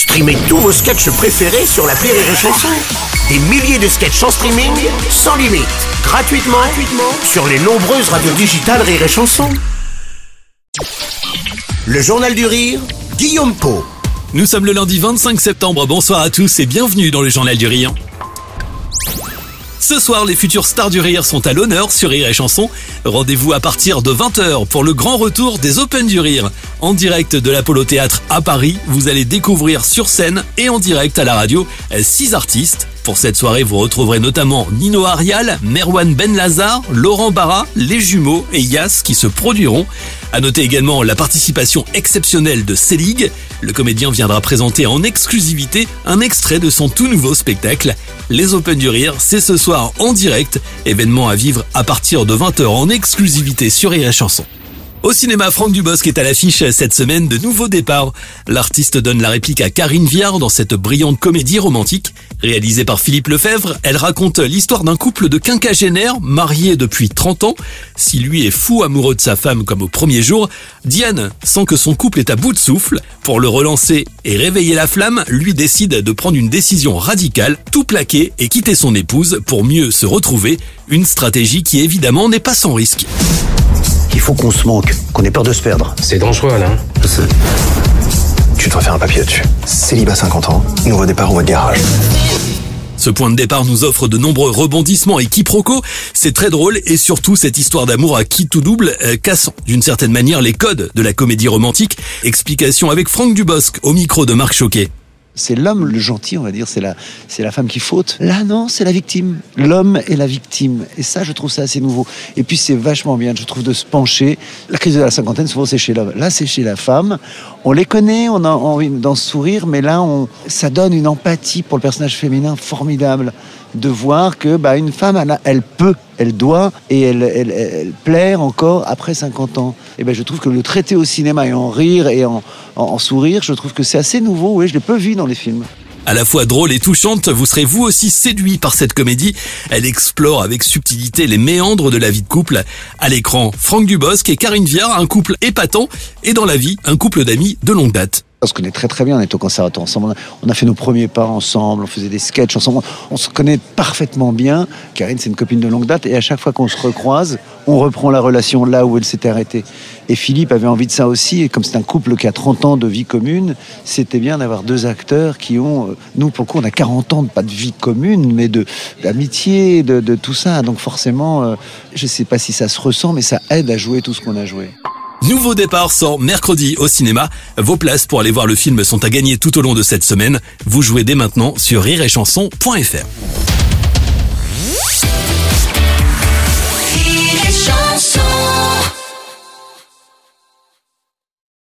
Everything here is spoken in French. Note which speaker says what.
Speaker 1: Streamez tous vos sketchs préférés sur la Rire et Chanson. Des milliers de sketchs en streaming, sans limite, gratuitement, sur les nombreuses radios digitales Rire et Chanson. Le Journal du Rire, Guillaume Po.
Speaker 2: Nous sommes le lundi 25 septembre, bonsoir à tous et bienvenue dans le Journal du Rire. Ce soir, les futures stars du rire sont à l'honneur sur Rire et Chanson. Rendez-vous à partir de 20h pour le grand retour des Open du Rire. En direct de l'Apollo Théâtre à Paris, vous allez découvrir sur scène et en direct à la radio six artistes. Pour cette soirée, vous retrouverez notamment Nino Arial, Merwan Ben Lazar, Laurent Barra, les jumeaux et Yas qui se produiront. À noter également la participation exceptionnelle de Selig. Le comédien viendra présenter en exclusivité un extrait de son tout nouveau spectacle. Les Open du Rire, c'est ce soir en direct, événement à vivre à partir de 20h en exclusivité sur Rire Chanson. Au cinéma, Franck Dubosc est à l'affiche cette semaine de nouveaux départs. L'artiste donne la réplique à Karine Viard dans cette brillante comédie romantique. Réalisée par Philippe Lefebvre, elle raconte l'histoire d'un couple de quinquagénaires mariés depuis 30 ans. Si lui est fou amoureux de sa femme comme au premier jour, Diane sent que son couple est à bout de souffle. Pour le relancer et réveiller la flamme, lui décide de prendre une décision radicale, tout plaquer et quitter son épouse pour mieux se retrouver. Une stratégie qui évidemment n'est pas sans risque.
Speaker 3: Faut qu'on se manque, qu'on ait peur de se perdre.
Speaker 4: C'est dangereux, Alain.
Speaker 3: Je sais. Tu dois faire un papier là-dessus. Célibat 50 ans, nouveau départ au de garage.
Speaker 2: Ce point de départ nous offre de nombreux rebondissements et quiproquos. C'est très drôle et surtout cette histoire d'amour à qui tout double euh, casse d'une certaine manière les codes de la comédie romantique. Explication avec Franck Dubosc au micro de Marc Choquet.
Speaker 3: C'est l'homme le gentil, on va dire, c'est la, c'est la femme qui faute. Là, non, c'est la victime. L'homme est la victime. Et ça, je trouve ça assez nouveau. Et puis, c'est vachement bien, je trouve, de se pencher. La crise de la cinquantaine, souvent, c'est chez l'homme. Là, c'est chez la femme. On les connaît, on a envie d'en sourire, mais là, on, ça donne une empathie pour le personnage féminin formidable de voir que bah, une femme, elle, peut, elle doit et elle, elle, elle plaire encore après 50 ans. Et ben, je trouve que le traiter au cinéma et en rire et en, en, en sourire, je trouve que c'est assez nouveau. Oui, je l'ai peu vu dans les films.
Speaker 2: À la fois drôle et touchante, vous serez vous aussi séduit par cette comédie. Elle explore avec subtilité les méandres de la vie de couple. À l'écran, Franck Dubosc et Karine Viard, un couple épatant, et dans la vie, un couple d'amis de longue date.
Speaker 3: On se connaît très très bien, on est au conservatoire ensemble. On a, fait nos premiers pas ensemble, on faisait des sketchs ensemble. On se connaît parfaitement bien. Karine, c'est une copine de longue date. Et à chaque fois qu'on se recroise, on reprend la relation là où elle s'était arrêtée. Et Philippe avait envie de ça aussi. Et comme c'est un couple qui a 30 ans de vie commune, c'était bien d'avoir deux acteurs qui ont. euh, Nous, pour le coup, on a 40 ans, de, pas de vie commune, mais de d'amitié, de, de tout ça. Donc forcément, euh, je sais pas si ça se ressent, mais ça aide à jouer tout ce qu'on a joué.
Speaker 2: Nouveau départ sort mercredi au cinéma. Vos places pour aller voir le film sont à gagner tout au long de cette semaine. Vous jouez dès maintenant sur rireetchanson.fr.